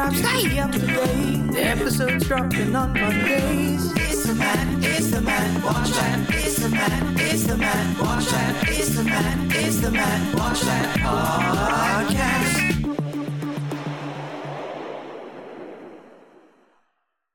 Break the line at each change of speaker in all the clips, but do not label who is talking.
drop, stay up to date. The episodes dropping on Mondays. It's the man, it's the man, watch that. It's the man, it's the man, watch that. It's the man, it's the man, watch that podcast.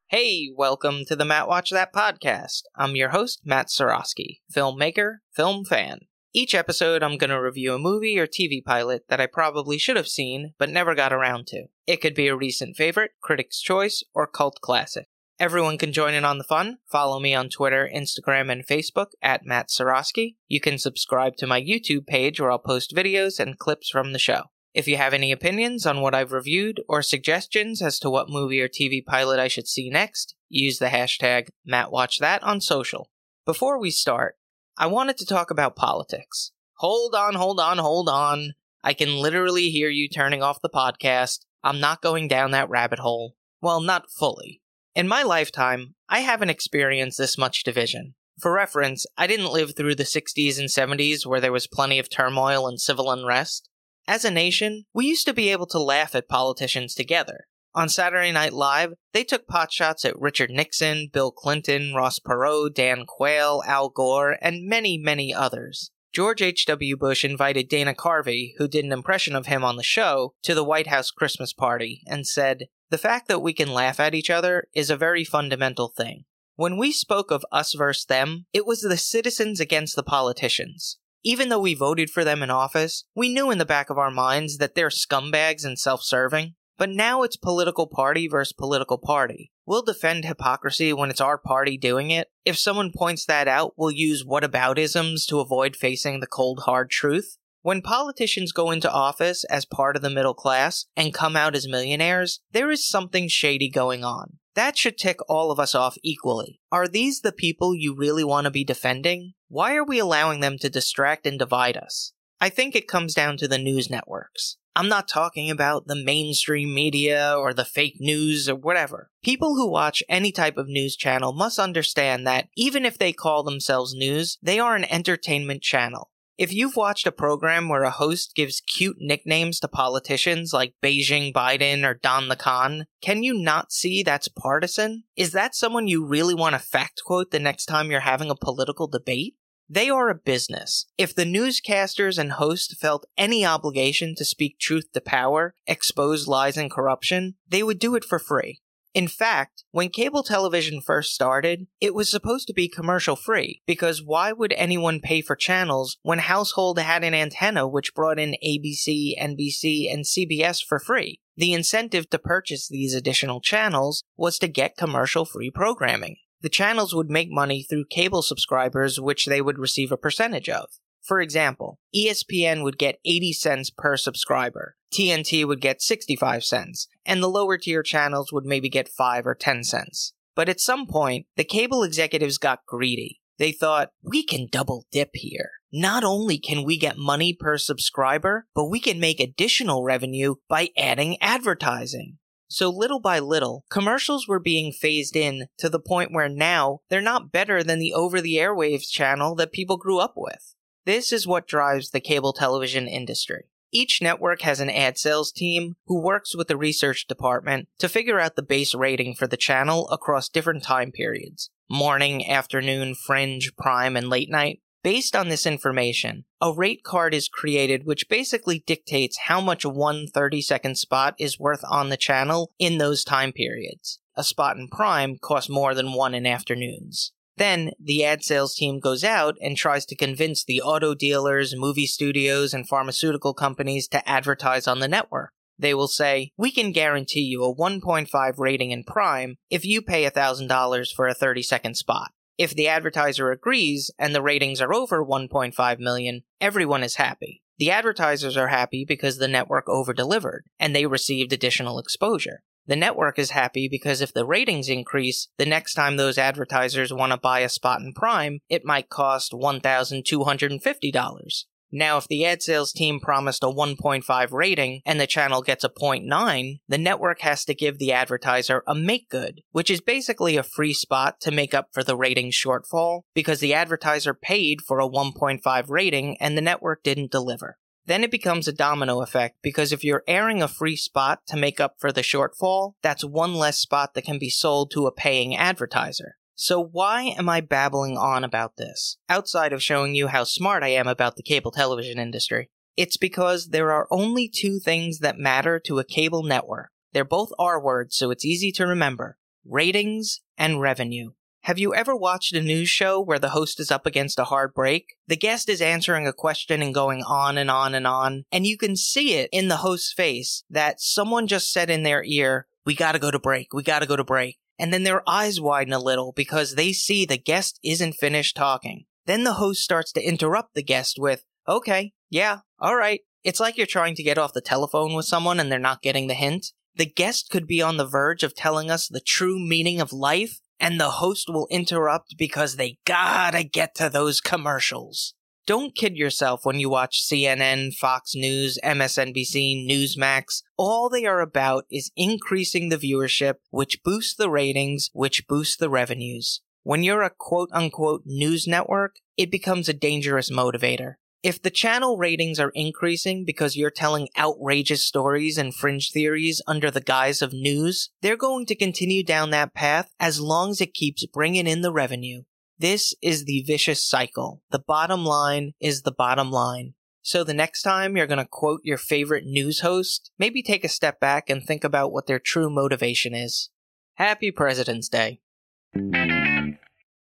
Hey, welcome to the Matt Watch That podcast. I'm your host, Matt Sorosky, filmmaker, film fan. Each episode, I'm going to review a movie or TV pilot that I probably should have seen, but never got around to. It could be a recent favorite, critic's choice, or cult classic. Everyone can join in on the fun. Follow me on Twitter, Instagram, and Facebook at Matt Sorosky. You can subscribe to my YouTube page where I'll post videos and clips from the show. If you have any opinions on what I've reviewed or suggestions as to what movie or TV pilot I should see next, use the hashtag MattWatchThat on social. Before we start, I wanted to talk about politics. Hold on, hold on, hold on. I can literally hear you turning off the podcast. I'm not going down that rabbit hole. Well, not fully. In my lifetime, I haven't experienced this much division. For reference, I didn't live through the 60s and 70s where there was plenty of turmoil and civil unrest. As a nation, we used to be able to laugh at politicians together. On Saturday Night Live, they took potshots at Richard Nixon, Bill Clinton, Ross Perot, Dan Quayle, Al Gore, and many, many others. George H.W. Bush invited Dana Carvey, who did an impression of him on the show, to the White House Christmas party and said, The fact that we can laugh at each other is a very fundamental thing. When we spoke of us versus them, it was the citizens against the politicians. Even though we voted for them in office, we knew in the back of our minds that they're scumbags and self serving. But now it's political party versus political party. We'll defend hypocrisy when it's our party doing it. If someone points that out, we'll use whataboutisms to avoid facing the cold hard truth. When politicians go into office as part of the middle class and come out as millionaires, there is something shady going on. That should tick all of us off equally. Are these the people you really want to be defending? Why are we allowing them to distract and divide us? I think it comes down to the news networks. I'm not talking about the mainstream media or the fake news or whatever. People who watch any type of news channel must understand that even if they call themselves news, they are an entertainment channel. If you've watched a program where a host gives cute nicknames to politicians like Beijing Biden or Don the Con, can you not see that's partisan? Is that someone you really want to fact quote the next time you're having a political debate? They are a business. If the newscasters and hosts felt any obligation to speak truth to power, expose lies and corruption, they would do it for free. In fact, when cable television first started, it was supposed to be commercial free, because why would anyone pay for channels when Household had an antenna which brought in ABC, NBC, and CBS for free? The incentive to purchase these additional channels was to get commercial free programming the channels would make money through cable subscribers, which they would receive a percentage of. For example, ESPN would get 80 cents per subscriber, TNT would get 65 cents, and the lower tier channels would maybe get 5 or 10 cents. But at some point, the cable executives got greedy. They thought, we can double dip here. Not only can we get money per subscriber, but we can make additional revenue by adding advertising. So little by little, commercials were being phased in to the point where now they're not better than the over the airwaves channel that people grew up with. This is what drives the cable television industry. Each network has an ad sales team who works with the research department to figure out the base rating for the channel across different time periods morning, afternoon, fringe, prime, and late night. Based on this information, a rate card is created which basically dictates how much one 30 second spot is worth on the channel in those time periods. A spot in prime costs more than one in afternoons. Then, the ad sales team goes out and tries to convince the auto dealers, movie studios, and pharmaceutical companies to advertise on the network. They will say, We can guarantee you a 1.5 rating in prime if you pay $1,000 for a 30 second spot. If the advertiser agrees and the ratings are over 1.5 million, everyone is happy. The advertisers are happy because the network over-delivered and they received additional exposure. The network is happy because if the ratings increase, the next time those advertisers want to buy a spot in Prime, it might cost $1,250. Now, if the ad sales team promised a 1.5 rating and the channel gets a 0.9, the network has to give the advertiser a make good, which is basically a free spot to make up for the rating shortfall because the advertiser paid for a 1.5 rating and the network didn't deliver. then it becomes a domino effect because if you're airing a free spot to make up for the shortfall, that's one less spot that can be sold to a paying advertiser. So why am I babbling on about this, outside of showing you how smart I am about the cable television industry? It's because there are only two things that matter to a cable network. They're both R words, so it's easy to remember ratings and revenue. Have you ever watched a news show where the host is up against a hard break? The guest is answering a question and going on and on and on, and you can see it in the host's face that someone just said in their ear, We gotta go to break, we gotta go to break. And then their eyes widen a little because they see the guest isn't finished talking. Then the host starts to interrupt the guest with, Okay, yeah, alright. It's like you're trying to get off the telephone with someone and they're not getting the hint. The guest could be on the verge of telling us the true meaning of life, and the host will interrupt because they gotta get to those commercials. Don't kid yourself when you watch CNN, Fox News, MSNBC, Newsmax. All they are about is increasing the viewership, which boosts the ratings, which boosts the revenues. When you're a quote unquote news network, it becomes a dangerous motivator. If the channel ratings are increasing because you're telling outrageous stories and fringe theories under the guise of news, they're going to continue down that path as long as it keeps bringing in the revenue. This is the vicious cycle. The bottom line is the bottom line. So the next time you're going to quote your favorite news host, maybe take a step back and think about what their true motivation is. Happy President's Day.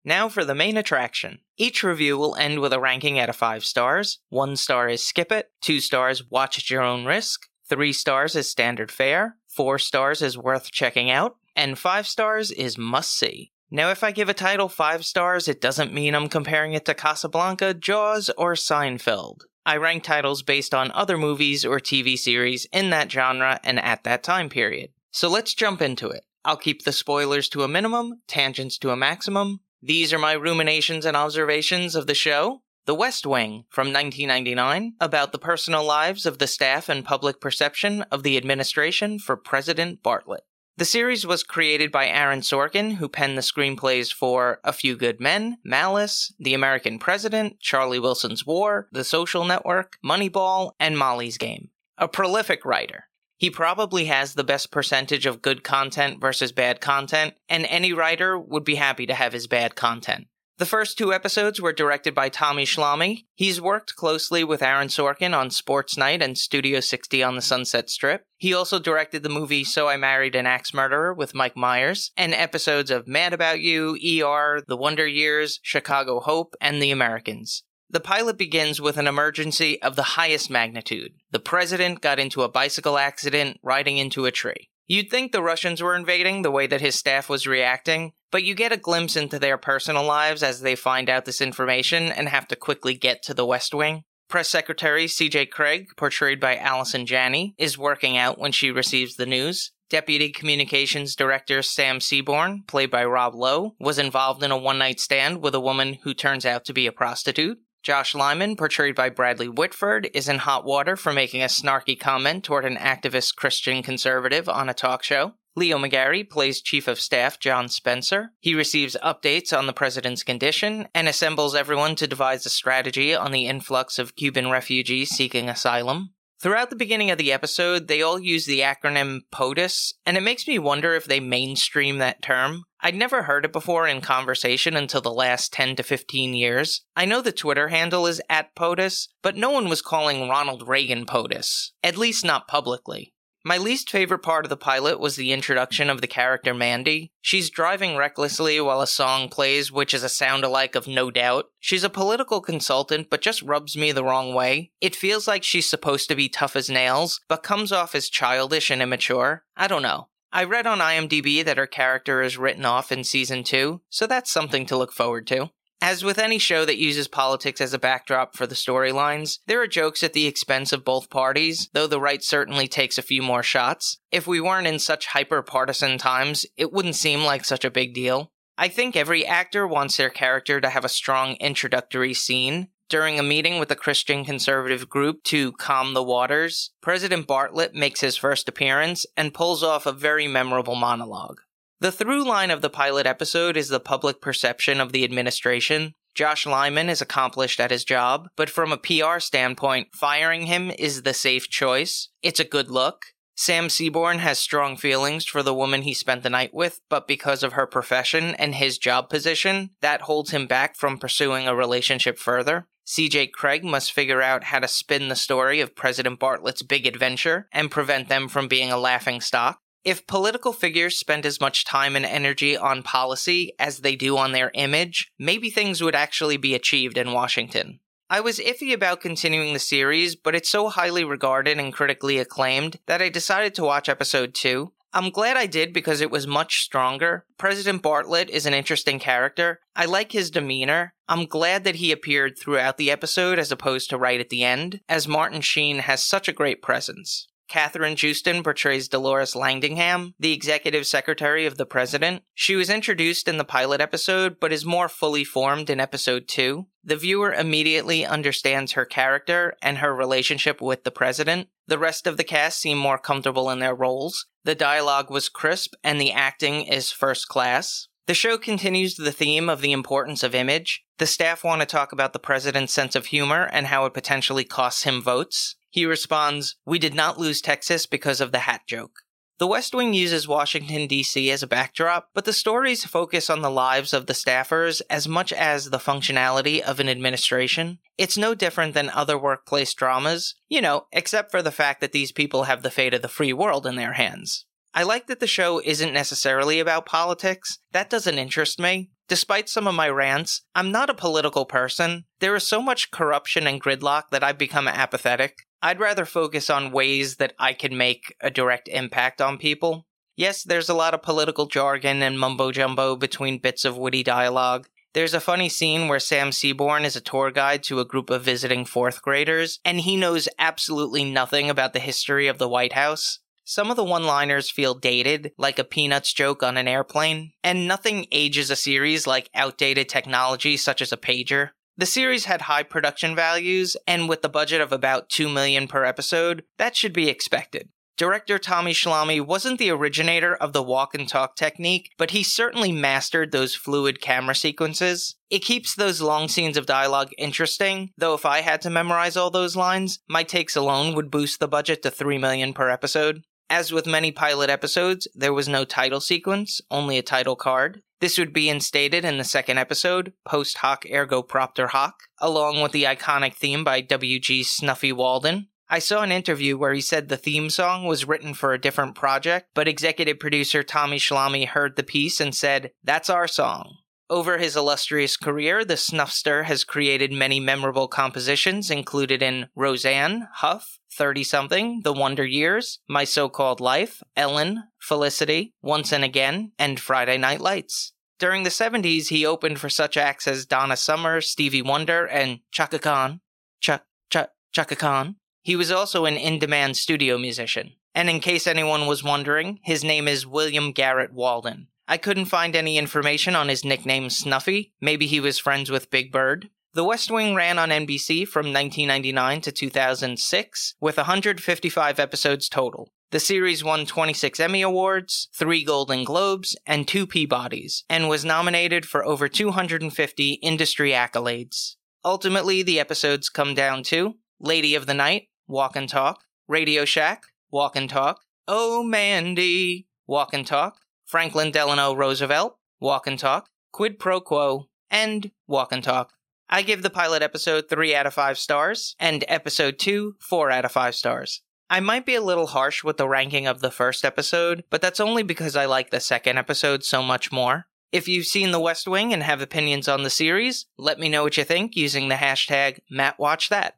Now for the main attraction. Each review will end with a ranking out of 5 stars. 1 star is skip it, 2 stars watch at your own risk, 3 stars is standard fare, 4 stars is worth checking out, and 5 stars is must see. Now, if I give a title 5 stars, it doesn't mean I'm comparing it to Casablanca, Jaws, or Seinfeld. I rank titles based on other movies or TV series in that genre and at that time period. So let's jump into it. I'll keep the spoilers to a minimum, tangents to a maximum, these are my ruminations and observations of the show. The West Wing from 1999 about the personal lives of the staff and public perception of the administration for President Bartlet. The series was created by Aaron Sorkin, who penned the screenplays for A Few Good Men, Malice, The American President, Charlie Wilson's War, The Social Network, Moneyball, and Molly's Game. A prolific writer. He probably has the best percentage of good content versus bad content, and any writer would be happy to have his bad content. The first two episodes were directed by Tommy Schlamme. He's worked closely with Aaron Sorkin on Sports Night and Studio 60 on the Sunset Strip. He also directed the movie So I Married an Axe Murderer with Mike Myers, and episodes of Mad About You, ER, The Wonder Years, Chicago Hope, and The Americans. The pilot begins with an emergency of the highest magnitude. The president got into a bicycle accident riding into a tree. You'd think the Russians were invading the way that his staff was reacting, but you get a glimpse into their personal lives as they find out this information and have to quickly get to the West Wing. Press Secretary CJ Craig, portrayed by Allison Janney, is working out when she receives the news. Deputy Communications Director Sam Seaborn, played by Rob Lowe, was involved in a one night stand with a woman who turns out to be a prostitute. Josh Lyman, portrayed by Bradley Whitford, is in hot water for making a snarky comment toward an activist Christian conservative on a talk show. Leo McGarry plays Chief of Staff John Spencer. He receives updates on the president's condition and assembles everyone to devise a strategy on the influx of Cuban refugees seeking asylum. Throughout the beginning of the episode, they all use the acronym POTUS, and it makes me wonder if they mainstream that term. I'd never heard it before in conversation until the last 10 to 15 years. I know the Twitter handle is at POTUS, but no one was calling Ronald Reagan POTUS, at least not publicly. My least favorite part of the pilot was the introduction of the character Mandy. She's driving recklessly while a song plays, which is a sound alike of No Doubt. She's a political consultant, but just rubs me the wrong way. It feels like she's supposed to be tough as nails, but comes off as childish and immature. I don't know. I read on IMDb that her character is written off in season 2, so that's something to look forward to. As with any show that uses politics as a backdrop for the storylines, there are jokes at the expense of both parties, though the right certainly takes a few more shots. If we weren't in such hyper partisan times, it wouldn't seem like such a big deal. I think every actor wants their character to have a strong introductory scene. During a meeting with a Christian conservative group to calm the waters, President Bartlet makes his first appearance and pulls off a very memorable monologue. The through line of the pilot episode is the public perception of the administration. Josh Lyman is accomplished at his job, but from a PR standpoint, firing him is the safe choice. It's a good look. Sam Seaborn has strong feelings for the woman he spent the night with, but because of her profession and his job position, that holds him back from pursuing a relationship further. CJ Craig must figure out how to spin the story of President Bartlet's big adventure and prevent them from being a laughing stock. If political figures spend as much time and energy on policy as they do on their image, maybe things would actually be achieved in Washington. I was iffy about continuing the series, but it's so highly regarded and critically acclaimed that I decided to watch episode 2. I'm glad I did because it was much stronger. President Bartlet is an interesting character. I like his demeanor. I'm glad that he appeared throughout the episode as opposed to right at the end, as Martin Sheen has such a great presence. Kathryn Joosten portrays Dolores Landingham, the executive secretary of the president. She was introduced in the pilot episode, but is more fully formed in episode 2. The viewer immediately understands her character and her relationship with the president. The rest of the cast seem more comfortable in their roles. The dialogue was crisp and the acting is first class. The show continues the theme of the importance of image. The staff want to talk about the president's sense of humor and how it potentially costs him votes. He responds, We did not lose Texas because of the hat joke. The West Wing uses Washington, D.C. as a backdrop, but the stories focus on the lives of the staffers as much as the functionality of an administration. It's no different than other workplace dramas, you know, except for the fact that these people have the fate of the free world in their hands. I like that the show isn't necessarily about politics. That doesn't interest me. Despite some of my rants, I'm not a political person. There is so much corruption and gridlock that I've become apathetic. I'd rather focus on ways that I can make a direct impact on people. Yes, there's a lot of political jargon and mumbo jumbo between bits of witty dialogue. There's a funny scene where Sam Seaborn is a tour guide to a group of visiting fourth graders, and he knows absolutely nothing about the history of the White House. Some of the one liners feel dated, like a Peanuts joke on an airplane, and nothing ages a series like outdated technology such as a pager. The series had high production values, and with the budget of about 2 million per episode, that should be expected. Director Tommy Schlamme wasn't the originator of the walk and talk technique, but he certainly mastered those fluid camera sequences. It keeps those long scenes of dialogue interesting, though if I had to memorize all those lines, my takes alone would boost the budget to 3 million per episode. As with many pilot episodes, there was no title sequence, only a title card. This would be instated in the second episode, Post Hoc Ergo Propter Hoc, along with the iconic theme by W.G. Snuffy Walden. I saw an interview where he said the theme song was written for a different project, but executive producer Tommy Schlamme heard the piece and said, That's our song. Over his illustrious career, the Snuffster has created many memorable compositions included in Roseanne, Huff, 30 something, The Wonder Years, My So Called Life, Ellen, Felicity, Once and Again, and Friday Night Lights. During the 70s, he opened for such acts as Donna Summer, Stevie Wonder, and Chaka Khan. Ch- Ch- Chaka Khan. He was also an in demand studio musician. And in case anyone was wondering, his name is William Garrett Walden. I couldn't find any information on his nickname Snuffy. Maybe he was friends with Big Bird. The West Wing ran on NBC from 1999 to 2006, with 155 episodes total. The series won 26 Emmy Awards, 3 Golden Globes, and 2 Peabodys, and was nominated for over 250 industry accolades. Ultimately, the episodes come down to Lady of the Night, Walk and Talk, Radio Shack, Walk and Talk, Oh Mandy, Walk and Talk, Franklin Delano Roosevelt, Walk and Talk, Quid Pro Quo, and Walk and Talk. I give the pilot episode 3 out of 5 stars, and episode 2 4 out of 5 stars. I might be a little harsh with the ranking of the first episode, but that's only because I like the second episode so much more. If you've seen The West Wing and have opinions on the series, let me know what you think using the hashtag MattWatchThat.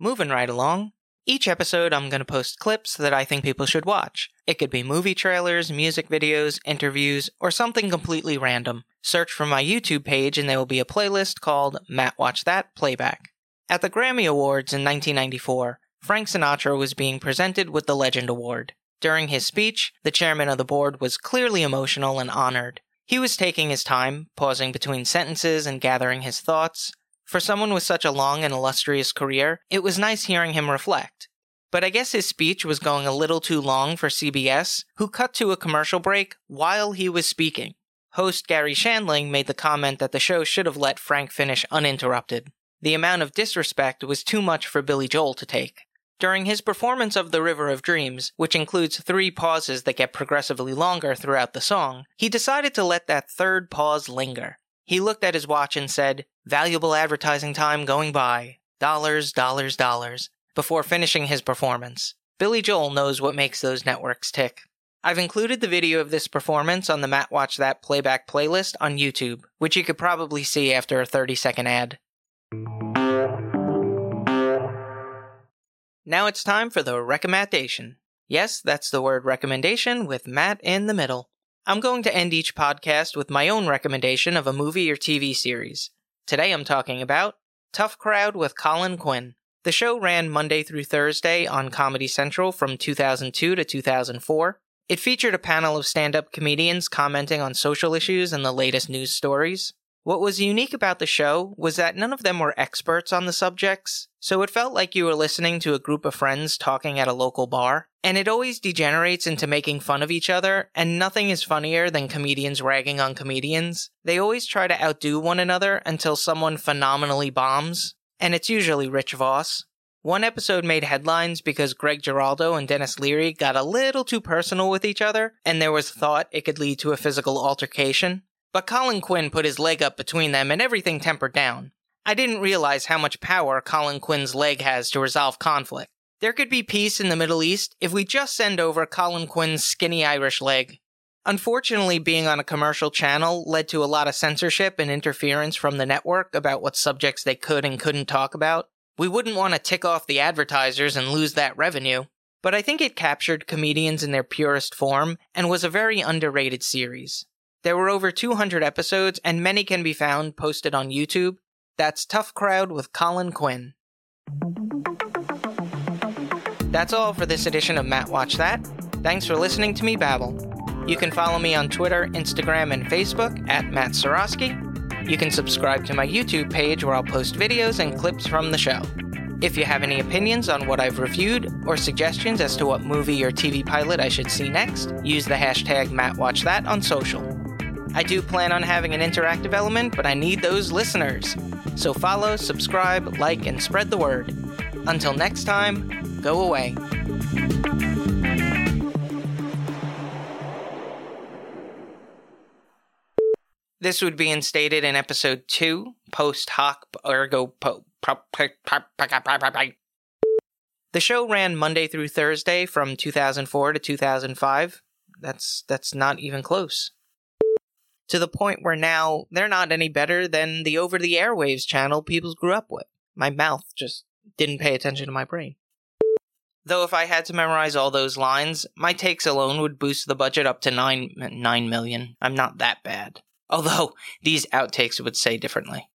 Moving right along, each episode, I'm going to post clips that I think people should watch. It could be movie trailers, music videos, interviews, or something completely random. Search for my YouTube page and there will be a playlist called Matt Watch That Playback. At the Grammy Awards in 1994, Frank Sinatra was being presented with the Legend Award. During his speech, the chairman of the board was clearly emotional and honored. He was taking his time, pausing between sentences and gathering his thoughts, for someone with such a long and illustrious career, it was nice hearing him reflect. But I guess his speech was going a little too long for CBS, who cut to a commercial break while he was speaking. Host Garry Shandling made the comment that the show should have let Frank finish uninterrupted. The amount of disrespect was too much for Billy Joel to take. During his performance of The River of Dreams, which includes three pauses that get progressively longer throughout the song, he decided to let that third pause linger. He looked at his watch and said, Valuable advertising time going by. Dollars, dollars, dollars. Before finishing his performance. Billy Joel knows what makes those networks tick. I've included the video of this performance on the Matt Watch That playback playlist on YouTube, which you could probably see after a 30 second ad. Now it's time for the recommendation. Yes, that's the word recommendation with Matt in the middle. I'm going to end each podcast with my own recommendation of a movie or TV series. Today I'm talking about Tough Crowd with Colin Quinn. The show ran Monday through Thursday on Comedy Central from 2002 to 2004. It featured a panel of stand up comedians commenting on social issues and the latest news stories. What was unique about the show was that none of them were experts on the subjects, so it felt like you were listening to a group of friends talking at a local bar. And it always degenerates into making fun of each other, and nothing is funnier than comedians ragging on comedians. They always try to outdo one another until someone phenomenally bombs, and it's usually Rich Voss. One episode made headlines because Greg Giraldo and Denis Leary got a little too personal with each other, and there was thought it could lead to a physical altercation. But Colin Quinn put his leg up between them and everything tempered down. I didn't realize how much power Colin Quinn's leg has to resolve conflict. There could be peace in the Middle East if we just send over Colin Quinn's skinny Irish leg. Unfortunately, being on a commercial channel led to a lot of censorship and interference from the network about what subjects they could and couldn't talk about. We wouldn't want to tick off the advertisers and lose that revenue, but I think it captured comedians in their purest form and was a very underrated series. There were over 200 episodes, and many can be found posted on YouTube. That's Tough Crowd with Colin Quinn. That's all for this edition of Matt Watch That. Thanks for listening to me babble. You can follow me on Twitter, Instagram, and Facebook at Matt Sorosky. You can subscribe to my YouTube page where I'll post videos and clips from the show. If you have any opinions on what I've reviewed or suggestions as to what movie or TV pilot I should see next, use the hashtag MattWatchThat on social. I do plan on having an interactive element, but I need those listeners. So follow, subscribe, like, and spread the word. Until next time, go away. This would be instated in episode 2, post hoc ergo po. The show ran Monday through Thursday from 2004 to 2005. That's that's not even close to the point where now they're not any better than the over the airwaves channel people grew up with. My mouth just didn't pay attention to my brain. Though if I had to memorize all those lines, my takes alone would boost the budget up to 9 9 million. I'm not that bad. Although these outtakes would say differently.